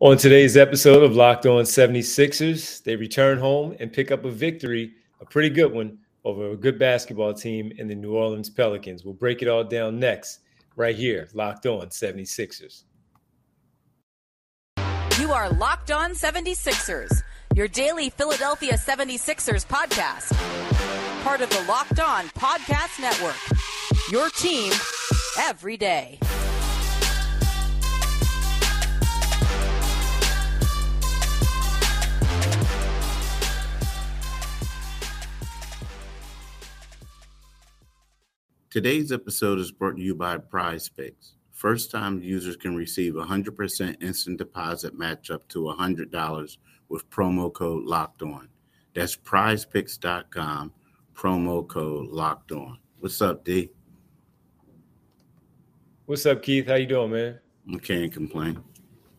On today's episode of Locked On 76ers, they return home and pick up a victory, a pretty good one, over a good basketball team in the New Orleans Pelicans. We'll break it all down next, right here, Locked On 76ers. You are Locked On 76ers, your daily Philadelphia 76ers podcast. Part of the Locked On Podcast Network. Your team every day. Today's episode is brought to you by Prize Picks. First time users can receive 100% instant deposit match up to $100 with promo code locked on. That's prizepicks.com, promo code locked on. What's up, D? What's up, Keith? How you doing, man? I can't complain.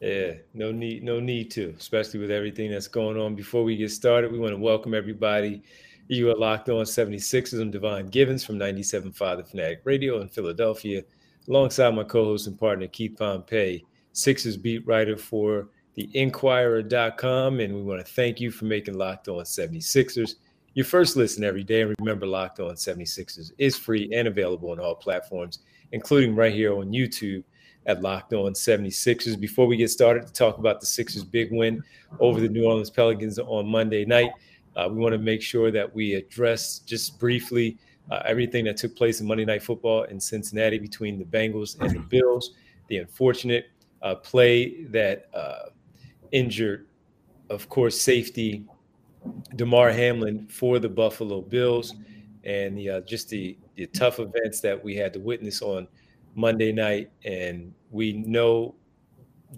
Yeah, no need, no need to, especially with everything that's going on. Before we get started, we want to welcome everybody you are locked on 76ers. I'm Devon Givens from 97.5 The Fanatic Radio in Philadelphia, alongside my co-host and partner Keith Pompey, Sixers beat writer for the Inquirer.com. And we want to thank you for making Locked On 76ers your first listen every day. And remember, Locked On 76ers is free and available on all platforms, including right here on YouTube at Locked On 76ers. Before we get started to talk about the Sixers' big win over the New Orleans Pelicans on Monday night, uh, we want to make sure that we address just briefly uh, everything that took place in Monday Night Football in Cincinnati between the Bengals and the Bills. The unfortunate uh, play that uh, injured, of course, safety Damar Hamlin for the Buffalo Bills, and the, uh, just the, the tough events that we had to witness on Monday night. And we know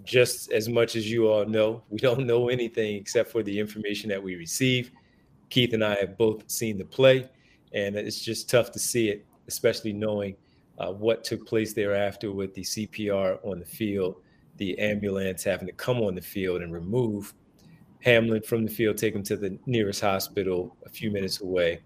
just as much as you all know, we don't know anything except for the information that we receive. Keith and I have both seen the play, and it's just tough to see it, especially knowing uh, what took place thereafter with the CPR on the field, the ambulance having to come on the field and remove Hamlin from the field, take him to the nearest hospital a few minutes away.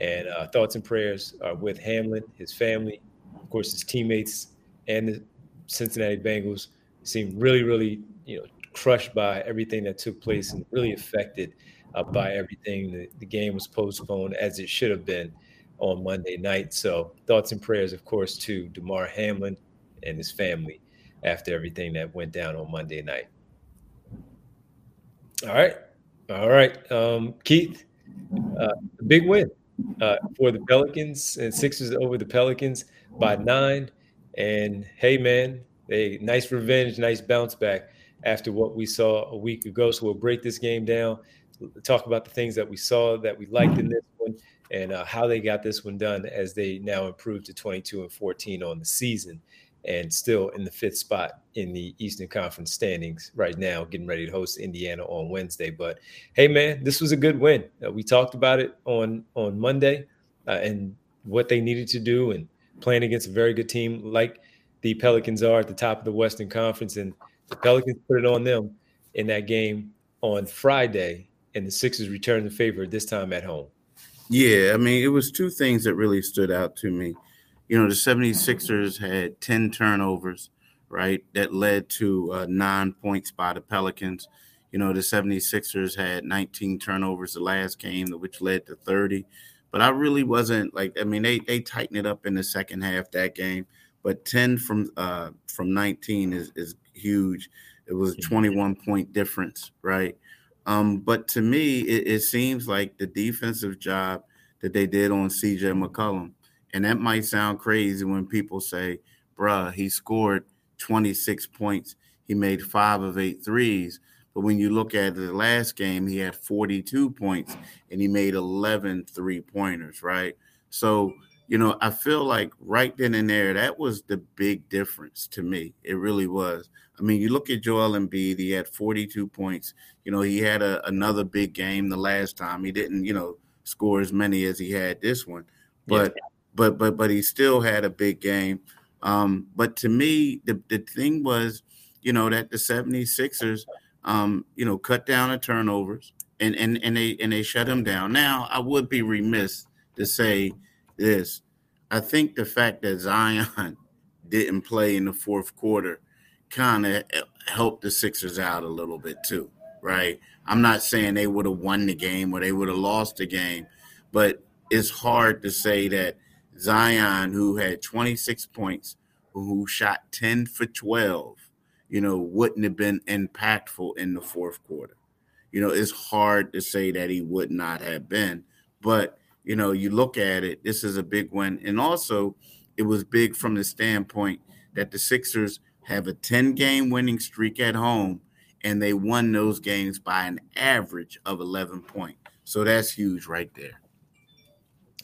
And uh, thoughts and prayers are with Hamlin, his family, of course, his teammates, and the Cincinnati Bengals Seem really, really, you know, crushed by everything that took place and really affected uh, by everything. The, the, game was postponed as it should have been on Monday night. So thoughts and prayers, of course, to Damar Hamlin and his family after everything that went down on Monday night. All right, all right, um, Keith, uh, big win uh, for the Pelicans and Sixers over the Pelicans by nine. And hey, man, a nice revenge, nice bounce back after what we saw a week ago. So we'll break this game down talk about the things that we saw that we liked in this one and uh, how they got this one done as they now improved to 22 and 14 on the season and still in the fifth spot in the Eastern Conference standings right now, getting ready to host Indiana on Wednesday. But hey, man, this was a good win. Uh, we talked about it on on Monday uh, and what they needed to do and playing against a very good team like the Pelicans are at the top of the Western Conference, and the Pelicans put it on them in that game on Friday and the Sixers returned the favor this time at home. Yeah, I mean, it was two things that really stood out to me. You know, the 76ers had 10 turnovers, right? That led to uh, nine points by the Pelicans. You know, the 76ers had 19 turnovers the last game, which led to 30. But I really wasn't like, I mean, they they tightened it up in the second half that game. But 10 from uh from 19 is is huge. It was a 21 point difference, right? Um, but to me, it, it, seems like the defensive job that they did on CJ McCollum, and that might sound crazy when people say, bruh, he scored 26 points. He made five of eight threes. But when you look at the last game, he had 42 points and he made 11 three pointers, right? So you know, I feel like right then and there, that was the big difference to me. It really was. I mean, you look at Joel Embiid, he had 42 points. You know, he had a, another big game the last time. He didn't, you know, score as many as he had this one. But yeah. but but but he still had a big game. Um, but to me, the, the thing was, you know, that the 76ers um, you know, cut down the turnovers and and and they and they shut him down. Now, I would be remiss to say this. I think the fact that Zion didn't play in the fourth quarter kind of helped the Sixers out a little bit too, right? I'm not saying they would have won the game or they would have lost the game, but it's hard to say that Zion, who had 26 points, who shot 10 for 12, you know, wouldn't have been impactful in the fourth quarter. You know, it's hard to say that he would not have been, but you know, you look at it, this is a big win. And also, it was big from the standpoint that the Sixers have a 10 game winning streak at home and they won those games by an average of 11 points. So that's huge right there.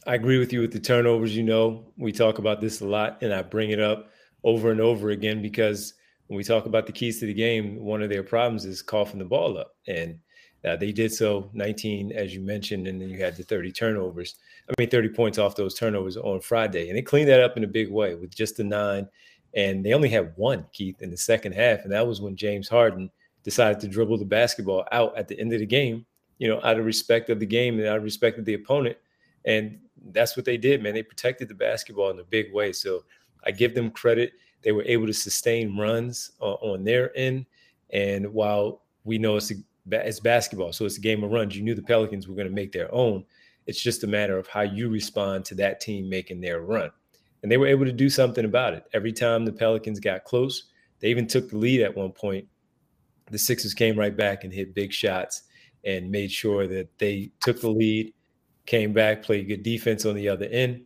I agree with you with the turnovers. You know, we talk about this a lot, and I bring it up over and over again because when we talk about the keys to the game, one of their problems is coughing the ball up. And uh, they did so 19, as you mentioned, and then you had the 30 turnovers. I mean, 30 points off those turnovers on Friday. And they cleaned that up in a big way with just the nine. And they only had one, Keith, in the second half. And that was when James Harden decided to dribble the basketball out at the end of the game, you know, out of respect of the game and out of respect of the opponent. And that's what they did, man. They protected the basketball in a big way. So I give them credit. They were able to sustain runs uh, on their end. And while we know it's a it's basketball, so it's a game of runs. You knew the Pelicans were going to make their own. It's just a matter of how you respond to that team making their run. And they were able to do something about it. Every time the Pelicans got close, they even took the lead at one point. The Sixers came right back and hit big shots and made sure that they took the lead, came back, played good defense on the other end.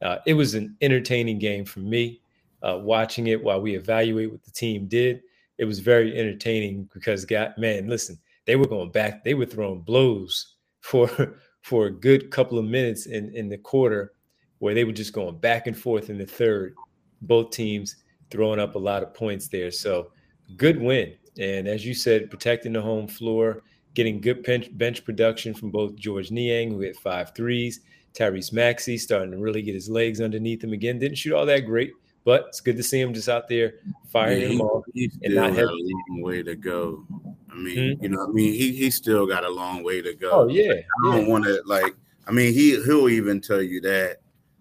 Uh, it was an entertaining game for me. Uh, watching it while we evaluate what the team did, it was very entertaining because, God, man, listen, they were going back. They were throwing blows for for a good couple of minutes in in the quarter, where they were just going back and forth in the third. Both teams throwing up a lot of points there. So good win. And as you said, protecting the home floor, getting good bench, bench production from both George Niang, who hit five threes, Tyrese Maxey starting to really get his legs underneath him again. Didn't shoot all that great, but it's good to see him just out there firing yeah, him off and not having a long way to go. I mean, mm-hmm. you know, I mean, he he still got a long way to go. Oh yeah, I don't yeah. want to like. I mean, he he'll even tell you that.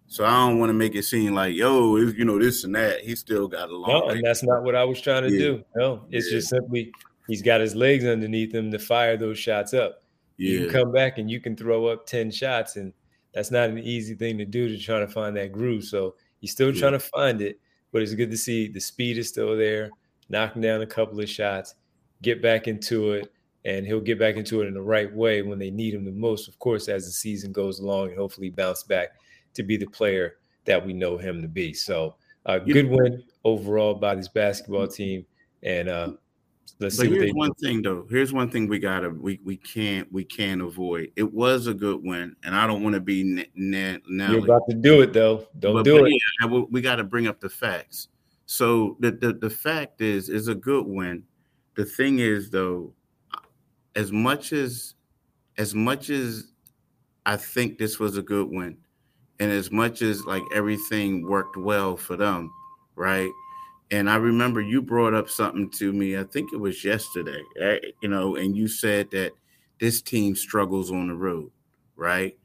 So I don't want to make it seem like, yo, you know, this and that. He still got a long. No, and that's not what I was trying to yeah. do. No, it's yeah. just simply he's got his legs underneath him to fire those shots up. Yeah. You can come back and you can throw up ten shots, and that's not an easy thing to do to try to find that groove. So he's still trying to find it, but it's good to see the speed is still there, knocking down a couple of shots get back into it, and he'll get back into it in the right way when they need him the most. Of course, as the season goes along, and hopefully bounce back to be the player that we know him to be. So, uh, good win overall by this basketball team, and uh, let's see. but see. here's one do. thing though. Here's one thing we gotta we we can't we can't avoid. It was a good win, and I don't want to be now. You're about to do it though. Don't but, do but it. Yeah, we got to bring up the facts. So the, the the fact is, is a good win the thing is though as much as as much as i think this was a good win and as much as like everything worked well for them right? And i remember you brought up something to me i think it was yesterday you know and you said that this team struggles on the road right?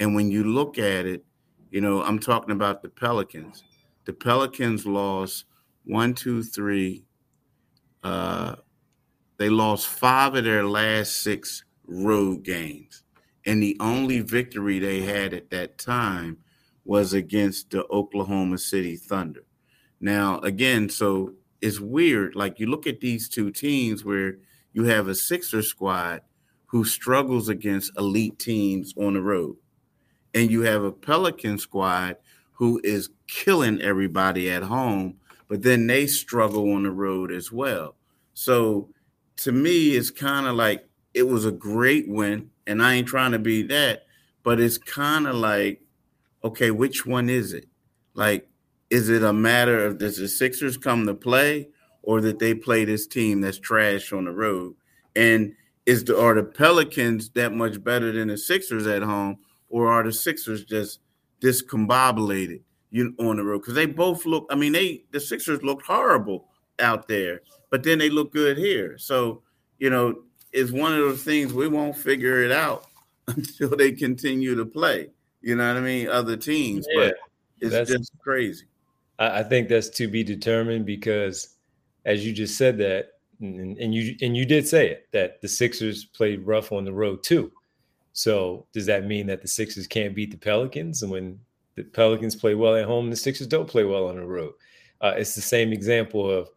And when you look at it you know i'm talking about the pelicans. The pelicans lost one two three uh they lost five of their last six road games. And the only victory they had at that time was against the Oklahoma City Thunder. Now, again, so it's weird. Like you look at these two teams where you have a Sixer squad who struggles against elite teams on the road, and you have a Pelican squad who is killing everybody at home, but then they struggle on the road as well. So to me, it's kind of like it was a great win, and I ain't trying to be that, but it's kind of like, okay, which one is it? Like, is it a matter of does the Sixers come to play, or that they play this team that's trash on the road? And is the are the Pelicans that much better than the Sixers at home, or are the Sixers just discombobulated you on the road? Because they both look. I mean, they the Sixers looked horrible out there, but then they look good here. So, you know, it's one of those things we won't figure it out until they continue to play. You know what I mean? Other teams, yeah, but it's just crazy. I think that's to be determined because, as you just said, that and, and you and you did say it that the Sixers played rough on the road too. So does that mean that the Sixers can't beat the Pelicans? And when the Pelicans play well at home, the Sixers don't play well on the road. Uh, it's the same example of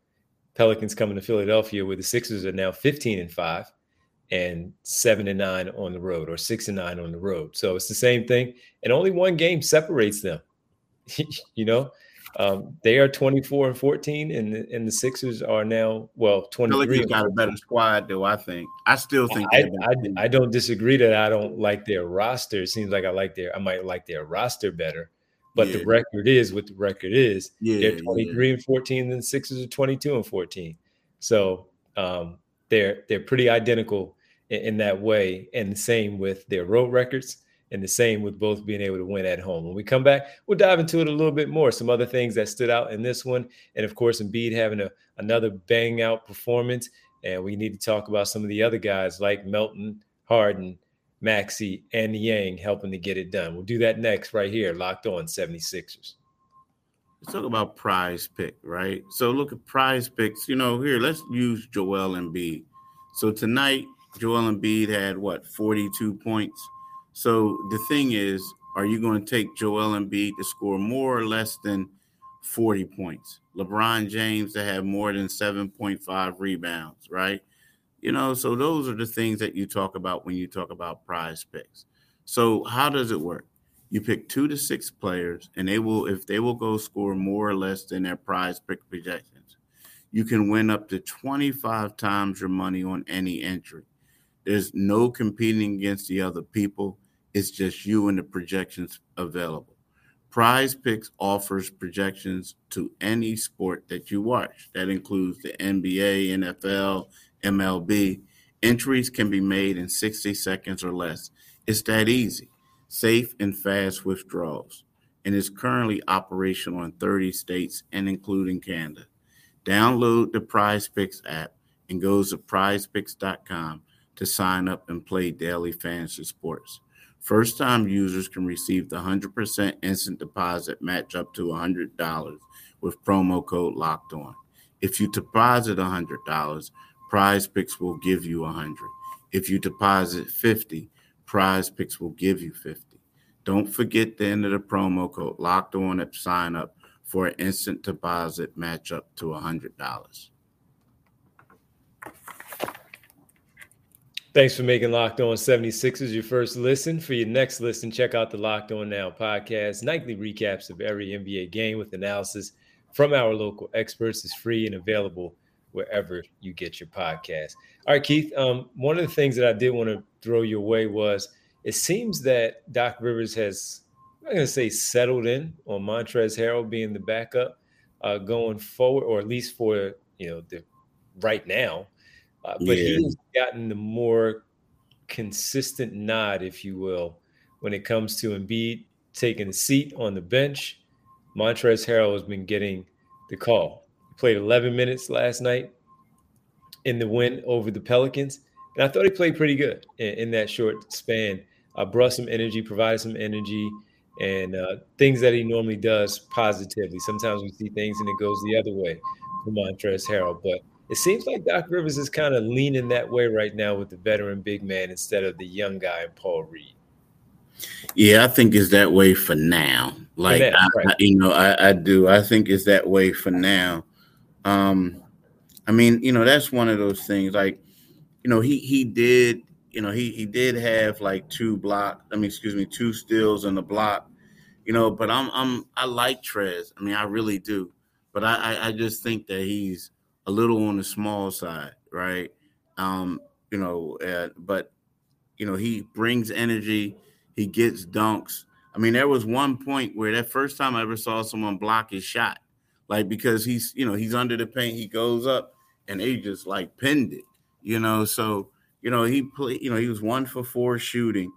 Pelicans coming to Philadelphia, where the Sixers are now 15 and five and seven and nine on the road, or six and nine on the road. So it's the same thing, and only one game separates them. you know, um, they are 24 and 14, and the, and the Sixers are now well 23. Like got a better squad, though. I think. I still think. I, I, I, don't disagree that I don't like their roster. It seems like I like their. I might like their roster better, but yeah. the record is what the record is. Yeah, they're 23 yeah. and 14, then the Sixers are 22 and 14. So um, they're they're pretty identical in, in that way, and the same with their road records and the same with both being able to win at home. When we come back, we'll dive into it a little bit more. Some other things that stood out in this one, and of course, Embiid having a, another bang out performance. And we need to talk about some of the other guys like Melton, Harden, Maxey, and Niang helping to get it done. We'll do that next right here, locked on 76ers. Let's talk about prize pick, right? So look at prize picks. You know, here, let's use Joel Embiid. So tonight, Joel Embiid had what, 42 points? So the thing is, are you going to take Joel Embiid to score more or less than 40 points? LeBron James to have more than 7.5 rebounds, right? You know, so those are the things that you talk about when you talk about prize picks. So how does it work? You pick two to six players, and they will, if they will go score more or less than their prize pick projections, you can win up to 25 times your money on any entry. There's no competing against the other people. It's just you and the projections available. Prize Picks offers projections to any sport that you watch. That includes the NBA, NFL, MLB. Entries can be made in 60 seconds or less. It's that easy. Safe and fast withdrawals. And is currently operational in 30 states and including Canada. Download the Prize Picks app and go to prizepicks.com to sign up and play daily fantasy sports. First time users can receive the 100% instant deposit match up to $100 with promo code locked on. If you deposit $100, Prize Picks will give you 100. If you deposit 50, Prize Picks will give you 50. Don't forget the end of the promo code locked on at sign up for an instant deposit match up to $100. Thanks for making Locked On 76ers your first listen. For your next listen, check out the Locked On Now podcast. Nightly recaps of every NBA game with analysis from our local experts is free and available wherever you get your podcast. All right, Keith. Um, one of the things that I did want to throw your way was it seems that Doc Rivers has, I'm not going to say settled in on Montrezl Harrell being the backup uh, going forward, or at least for you know the right now. Uh, but yeah. he's gotten the more consistent nod, if you will, when it comes to Embiid taking a seat on the bench. Montrezl Harrell has been getting the call. Played 11 minutes last night in the win over the Pelicans, and I thought he played pretty good in, in that short span. Uh, brought some energy, provided some energy, and uh, things that he normally does positively. Sometimes we see things and it goes the other way for Montrezl Harrell, but it seems like Doc Rivers is kind of leaning that way right now with the veteran big man instead of the young guy and Paul Reed. Yeah, I think it's that way for now. Like that, I, right. you know, I, I, do. I think it's that way for now. Um, I mean, you know, that's one of those things. Like, you know, he he did, you know, he he did have like two block. I mean, excuse me, two steals and a block. You know, but I'm I'm I like Trez. I mean, I really do. But I I, I just think that he's a little on the small side, right? Um, you know, uh, but you know, he brings energy, he gets dunks. I mean, there was one point where that first time I ever saw someone block his shot, like because he's, you know, he's under the paint, he goes up and they just like pinned it, you know. So, you know, he played, you know, he was one for four shooting.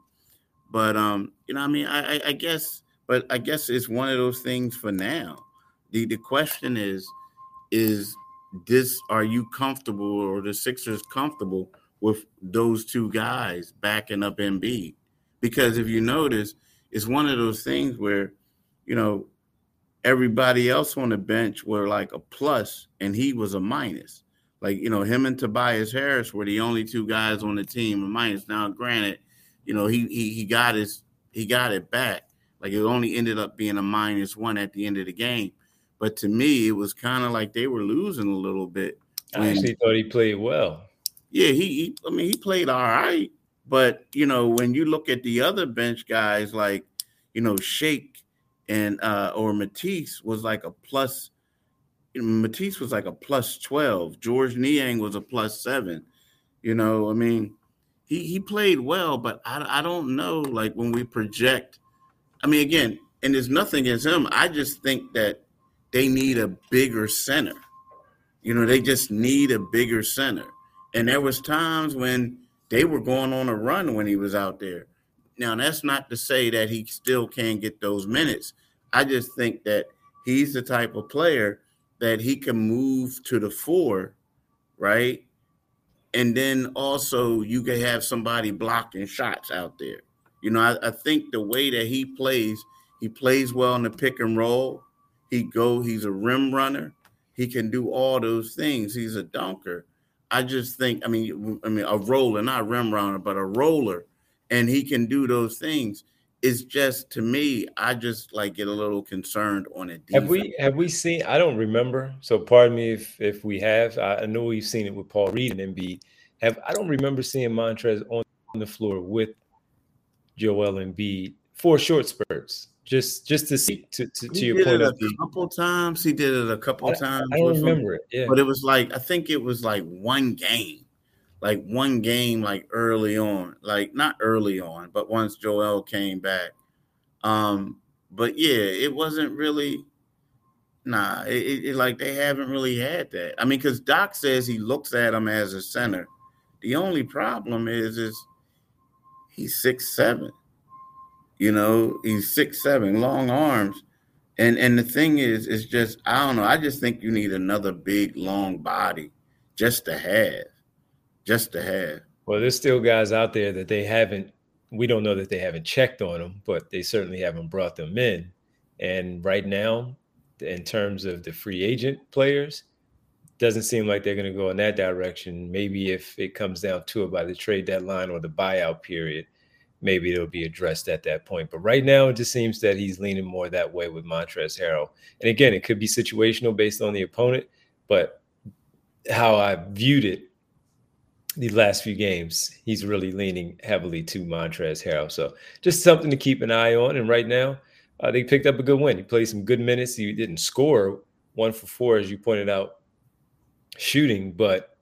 But um, you know, I mean, I, I guess, but I guess it's one of those things for now. The the question is, is this are you comfortable or the Sixers comfortable with those two guys backing up Embiid? Because if you notice, it's one of those things where, you know, everybody else on the bench were like a plus and he was a minus. Like, you know, him and Tobias Harris were the only two guys on the team of minus. Now, granted, you know, he he he got his he got it back. Like it only ended up being a minus one at the end of the game. But to me, it was kind of like they were losing a little bit. I actually thought he played well. Yeah, he, he I mean he played all right. But you know, when you look at the other bench guys like, you know, Shake and uh or Matisse was like a plus Matisse was like a plus 12. George Niang was a plus seven. You know, I mean, he, he played well, but I, I don't know. Like when we project, I mean, again, and there's nothing against him. I just think that they need a bigger center. You know, they just need a bigger center. And there was times when they were going on a run when he was out there. Now, that's not to say that he still can't get those minutes. I just think that he's the type of player that he can move to the four, right? And then also you can have somebody blocking shots out there. You know, I, I think the way that he plays, he plays well in the pick and roll. He go, he's a rim runner. He can do all those things. He's a dunker. I just think, I mean, I mean, a roller, not a rim runner, but a roller, and he can do those things it's just to me, I just like get a little concerned on it. Have we have we seen? I don't remember. So pardon me if if we have. I, I know we've seen it with Paul Reed and Embiid. Have I don't remember seeing Montrez on, the floor with Joel Embiid for short spurts. Just just to see to, to, to your point. a couple times. He did it a couple I, times. I don't remember him. it. Yeah, but it was like I think it was like one game like one game like early on, like not early on, but once Joel came back. Um, but yeah, it wasn't really nah, it, it, it like they haven't really had that. I mean, because Doc says he looks at him as a center. The only problem is is he's six seven. You know, he's six seven, long arms. And and the thing is, it's just I don't know. I just think you need another big long body just to have just to have. Well, there's still guys out there that they haven't. We don't know that they haven't checked on them, but they certainly haven't brought them in. And right now, in terms of the free agent players, doesn't seem like they're going to go in that direction. Maybe if it comes down to it by the trade deadline or the buyout period, maybe it'll be addressed at that point. But right now, it just seems that he's leaning more that way with Montrezl Harrell. And again, it could be situational based on the opponent, but how I viewed it the last few games, he's really leaning heavily to Montrezl Harrell. So just something to keep an eye on. And right now, uh, they picked up a good win. He played some good minutes. He didn't score one for four, as you pointed out, shooting, but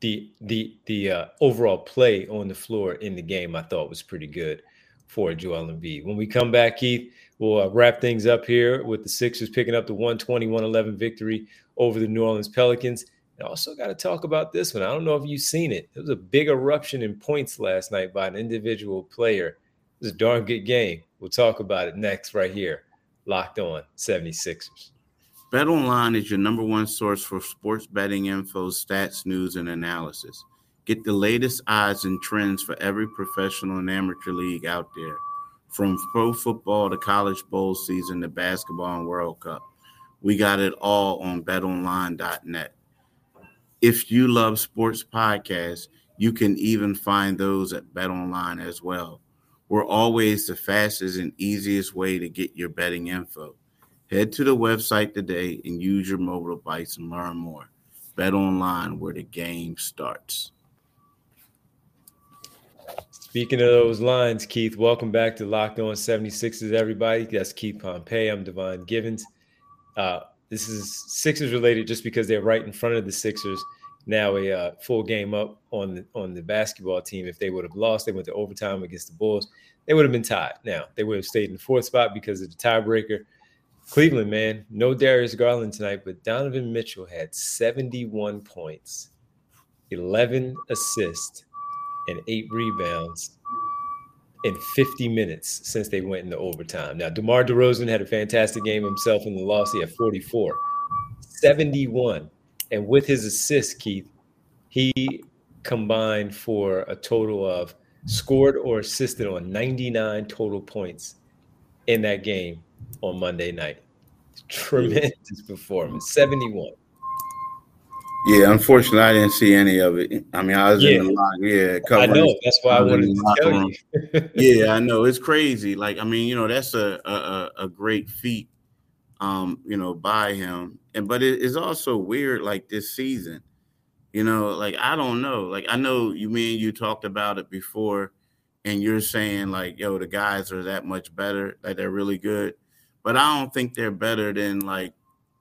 the the the uh, overall play on the floor in the game, I thought was pretty good for Joel Embiid. When we come back, Keith, we'll uh, wrap things up here with the Sixers picking up the 120-111 victory over the New Orleans Pelicans. And also got to talk about this one. I don't know if you've seen it. It was a big eruption in points last night by an individual player. It was a darn good game. We'll talk about it next, right here. Locked on 76ers. Bet Online is your number one source for sports betting info, stats, news, and analysis. Get the latest odds and trends for every professional and amateur league out there, from pro football to college bowl season to basketball and World Cup. We got it all on betonline.net. If you love sports podcasts, you can even find those at Bet Online as well. We're always the fastest and easiest way to get your betting info. Head to the website today and use your mobile device and learn more. Bet Online, where the game starts. Speaking of those lines, Keith, welcome back to Locked On 76ers, everybody. That's Keith Pompey. I'm Devon Givens. Uh, this is Sixers related just because they're right in front of the Sixers. Now a uh, full game up on the on the basketball team. If they would have lost, they went to overtime against the Bulls. They would have been tied. Now they would have stayed in the fourth spot because of the tiebreaker. Cleveland, man, no Darius Garland tonight, but Donovan Mitchell had 71 points, 11 assists, and eight rebounds in 50 minutes since they went into overtime. Now, DeMar DeRozan had a fantastic game himself in the loss. He had 44, 71. And with his assist, Keith, he combined for a total of scored or assisted on 99 total points in that game on Monday night. Tremendous performance, 71. Yeah, unfortunately, I didn't see any of it. I mean, I was Yeah. in the lock. Yeah, I know. That's why I wanted to locker tell room. you. Yeah, I know it's crazy. Like, I mean, you know, that's a a, a a great feat, um, you know, by him. And but it is also weird, like this season. You know, like I don't know. Like I know you mean you talked about it before, and you're saying like, yo, the guys are that much better, like they're really good. But I don't think they're better than like,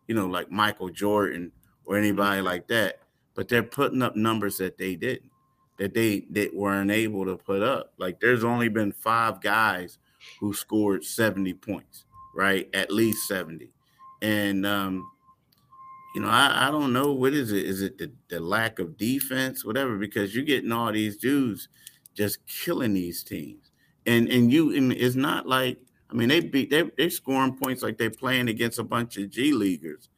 you know, like Michael Jordan or anybody like that. But they're putting up numbers that they didn't, that they that weren't able to put up. Like there's only been five guys who scored 70 points, right? At least 70. And um, you know, I, I don't know what is it? Is it the, the lack of defense, whatever? Because you're getting all these dudes just killing these teams, and and you and it's not like I mean they beat they they scoring points like they're playing against a bunch of G leaguers,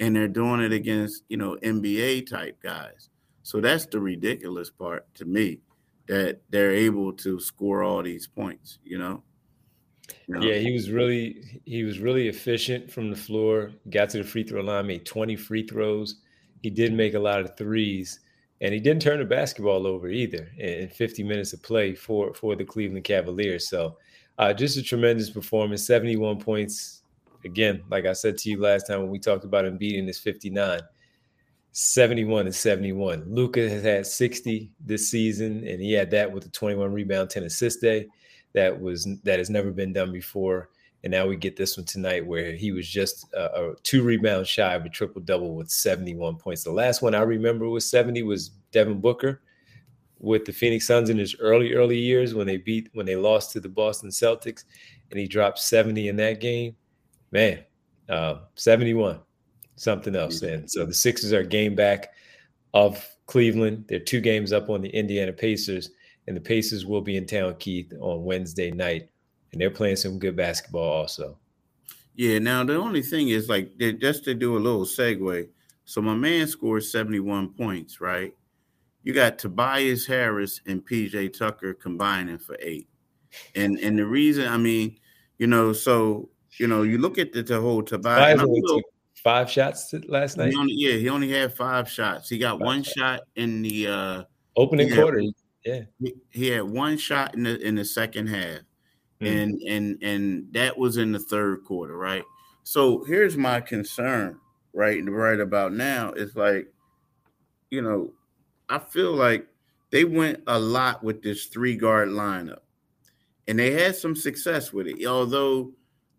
and they're doing it against you know NBA type guys. So that's the ridiculous part to me that they're able to score all these points. You know. You know? Yeah, he was really he was really efficient from the floor. Got to the free throw line, made 20 free throws. He did make a lot of threes, and he didn't turn the basketball over either in 50 minutes of play for for the Cleveland Cavaliers. So, uh, just a tremendous performance. 71 points. Again, like I said to you last time when we talked about him beating his 59. 71 and 71. Luka has had 60 this season, and he had that with a 21 rebound, 10 assist day. That was that has never been done before. And now we get this one tonight where he was just a, two rebounds shy of a triple double with 71 points. The last one I remember was 70 was Devin Booker with the Phoenix Suns in his early, early years when they beat when they lost to the Boston Celtics and he dropped 70 in that game. Man, uh, 71 something else. And so the Sixers are game back of Cleveland. They're two games up on the Indiana Pacers, and the Pacers will be in town, Keith, on Wednesday night, and they're playing some good basketball also. Yeah. Now the only thing is like just to do a little segue. So my man scored 71 points, right? You got Tobias Harris and PJ Tucker combining for eight. And and the reason, I mean, you know, so you know, you look at the, the whole Tobias. Tobias and I'm a only little- five shots last night, he only, yeah, he only had five shots. He got Five one shots. shot in the uh opening quarter. Yeah, he, he had one shot in the in the second half. Mm. and and and that was in the third quarter, right? So here's my concern, right? Right about now, it's like, you know, I feel like they went a lot with this three guard lineup, and they had some success with it. Although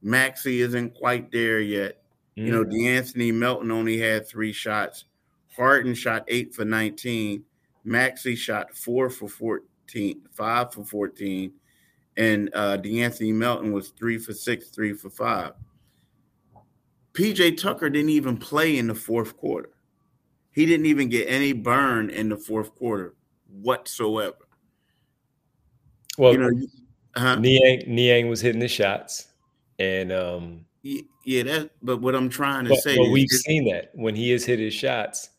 Maxey isn't quite there yet, you know, Mm. De'Anthony Melton only had three shots. Harden shot eight for 19. Maxey shot four for 14, five for 14. And uh, De'Anthony Melton was three for six, three for five. PJ Tucker didn't even play in the fourth quarter. He didn't even get any burn in the fourth quarter whatsoever. well, you know, huh? Niang, Niang was hitting the shots, and um, yeah, that. But what I'm trying to but, say but is we've this- seen that when he has hit his shots,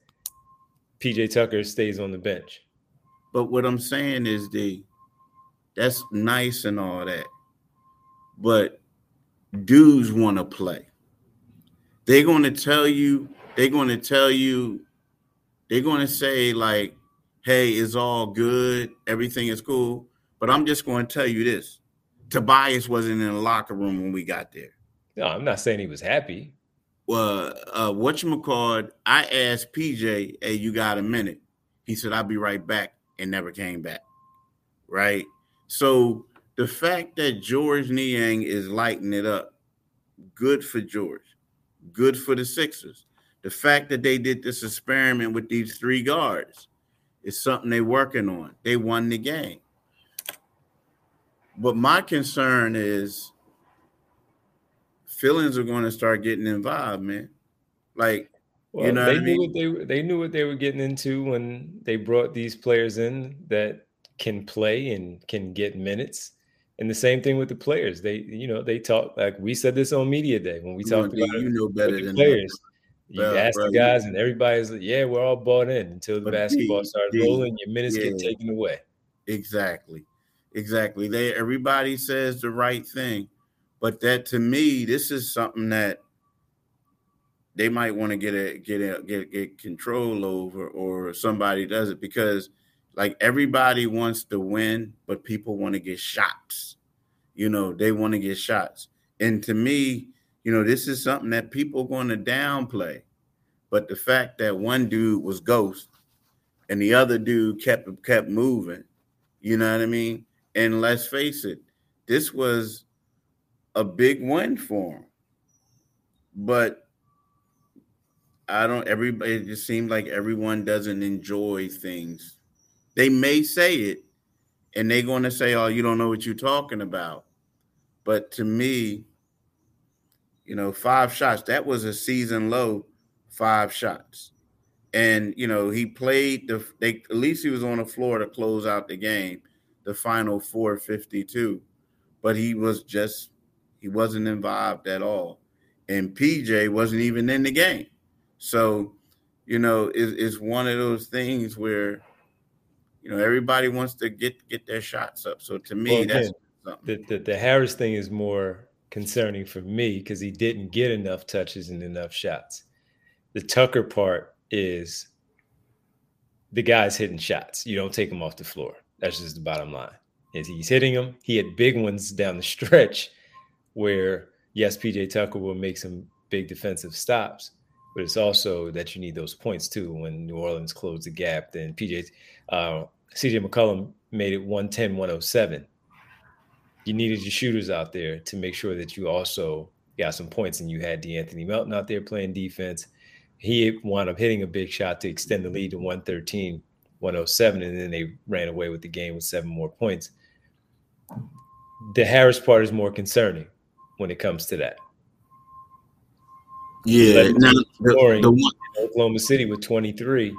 PJ Tucker stays on the bench. But what I'm saying is the that's nice and all that. But dudes want to play. They're going to tell you, they're going to tell you, they're going to say, like, hey, it's all good, everything is cool. But I'm just going to tell you this Tobias wasn't in the locker room when we got there. No, I'm not saying he was happy. Well, uh, whatchamacallit, I asked PJ, hey, you got a minute? He said, I'll be right back, and never came back. Right? So the fact that George Niang is lighting it up, good for George, good for the Sixers. The fact that they did this experiment with these three guards is something they're working on. They won the game. But my concern is feelings are going to start getting involved, man. Like, Well, know they what I knew mean? what they were- they knew what they were getting into when they brought these players in that can play and can get minutes. And the same thing with the players. They, you know, they talk like we said this on media day when we you know, talked D, about you know better than players. You Bro, ask bro, the you- guys, and everybody's like, "Yeah, we're all bought in." Until the But basketball D, starts D, rolling, your minutes get taken away. Exactly. Exactly. They everybody says the right thing. But that to me, this is something that they might want to get a get a get get control over, or somebody does it because like everybody wants to win, but people want to get shots. You know, they want to get shots. And to me, you know, this is something that people are going to downplay. But the fact that one dude was ghost and the other dude kept kept moving, you know what I mean? And let's face it, this was a big win for him. But I don't everybody it just seems like everyone doesn't enjoy things. They may say it and they're going to say, Oh, you don't know what you're talking about. But to me, you know, five shots, that was a season low, five shots. And you know, he played the they at least he was on the floor to close out the game, the final 452. But he was just he wasn't involved at all. And PJ wasn't even in the game. So, you know, it's, it's one of those things where, you know, everybody wants to get get their shots up. So to me, well, that's the, the, the Harris thing is more concerning for me because he didn't get enough touches and enough shots. The Tucker part is the guy's hitting shots. You don't take him off the floor. That's just the bottom line. Is he's hitting them. He had big ones down the stretch where yes, PJ Tucker will make some big defensive stops, but it's also that you need those points too. When New Orleans closed the gap, then PJ, uh, CJ McCollum made it 110 107. You needed your shooters out there to make sure that you also got some points, and you had De'Anthony Melton out there playing defense. He wound up hitting a big shot to extend the lead to 113 107, and then they ran away with the game with seven more points. The Harris part is more concerning when it comes to that. Yeah, now, the, the one, Oklahoma City with 23,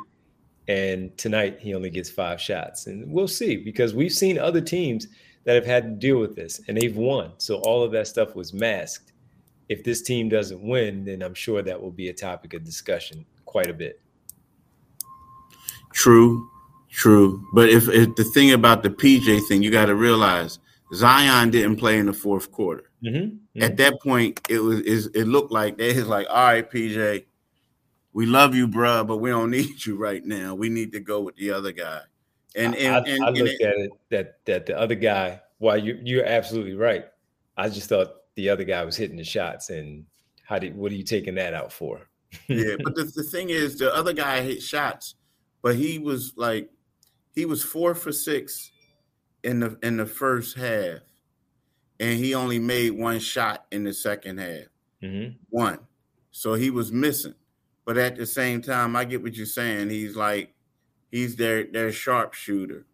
and tonight he only gets five shots, and we'll see because we've seen other teams that have had to deal with this, and they've won. So all of that stuff was masked. If this team doesn't win, then I'm sure that will be a topic of discussion quite a bit. True, true. But if, if the thing about the PJ thing, you got to realize Zion didn't play in the fourth quarter. Mm-hmm. Mm-hmm. At that point, it was it looked like they was like, all right, PJ, we love you, bro, but we don't need you right now. We need to go with the other guy. And and, I, and, I looked and at it that that the other guy. While you you're absolutely right. I just thought the other guy was hitting the shots, and how did what are you taking that out for? yeah, but the, the thing is, the other guy hit shots, but he was like, he was four for six in the in the first half, and he only made one shot in the second half. Mm-hmm. One. So he was missing. But at the same time, I get what you're saying. He's like, he's their their sharpshooter.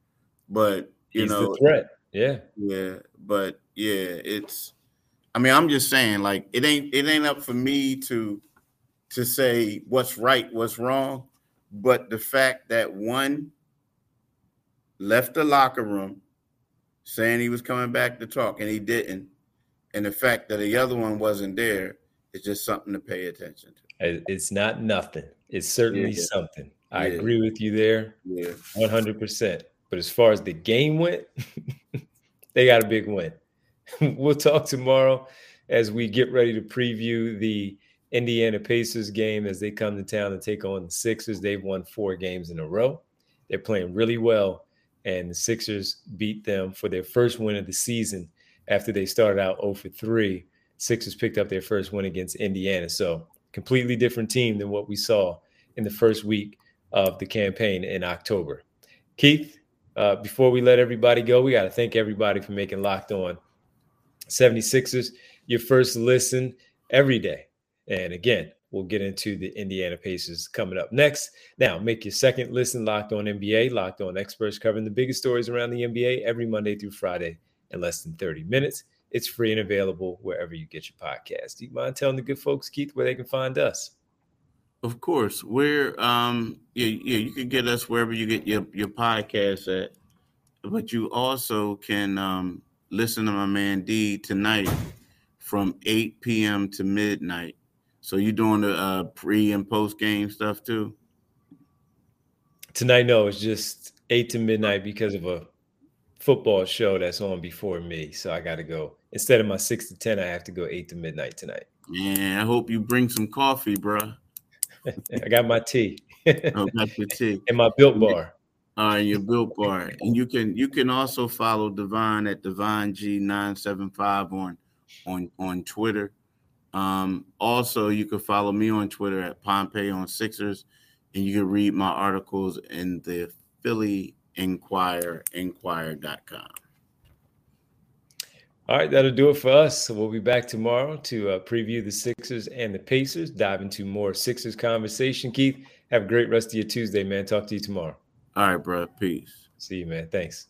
But you he's know, threat. Yeah. Yeah. But yeah, it's. I mean, I'm just saying, like, it ain't it ain't up for me to to say what's right, what's wrong. But the fact that one left the locker room saying he was coming back to talk and he didn't, and the fact that the other one wasn't there is just something to pay attention to. It's not nothing. It's certainly yeah. something. I yeah. agree with you there. Yeah. 100%. But as far as the game went, they got a big win. we'll talk tomorrow as we get ready to preview the Indiana Pacers game as they come to town and take on the Sixers. They've won four games in a row. They're playing really well and the Sixers beat them for their first win of the season after they started out 0 for 3. Sixers picked up their first win against Indiana. So, completely different team than what we saw in the first week of the campaign in October. Keith, uh, before we let everybody go, we got to thank everybody for making Locked On 76ers your first listen every day. And again, We'll get into the Indiana Pacers coming up next. Now, make your second listen locked on NBA, locked on experts covering the biggest stories around the NBA every Monday through Friday in less than 30 minutes. It's free and available wherever you get your podcast. Do you mind telling the good folks, Keith, where they can find us? Of course. We're um yeah, yeah, you can get us wherever you get your, your podcast at. But you also can um listen to my man D tonight from 8 p.m. to midnight so you doing the uh, pre and post game stuff too? Tonight, no, it's just eight to midnight because of a football show that's on before me. So I got to go instead of my six to ten. I have to go eight to midnight tonight. Man, I hope you bring some coffee, bro. I got my tea. oh, got your tea. And my built bar. Uh, your built bar. And you can you can also follow Devon at DevonG975 on on on Twitter. Um, also you can follow me on Twitter at Pompey on Sixers, and you can read my articles in the Philly Inquirer, inquirer.com. All right, that'll do it for us. We'll be back tomorrow to uh, preview the Sixers and the Pacers, dive into more Sixers conversation. Keith, have a great rest of your Tuesday, man. Talk to you tomorrow. All right, bro. Peace. See you, man. Thanks.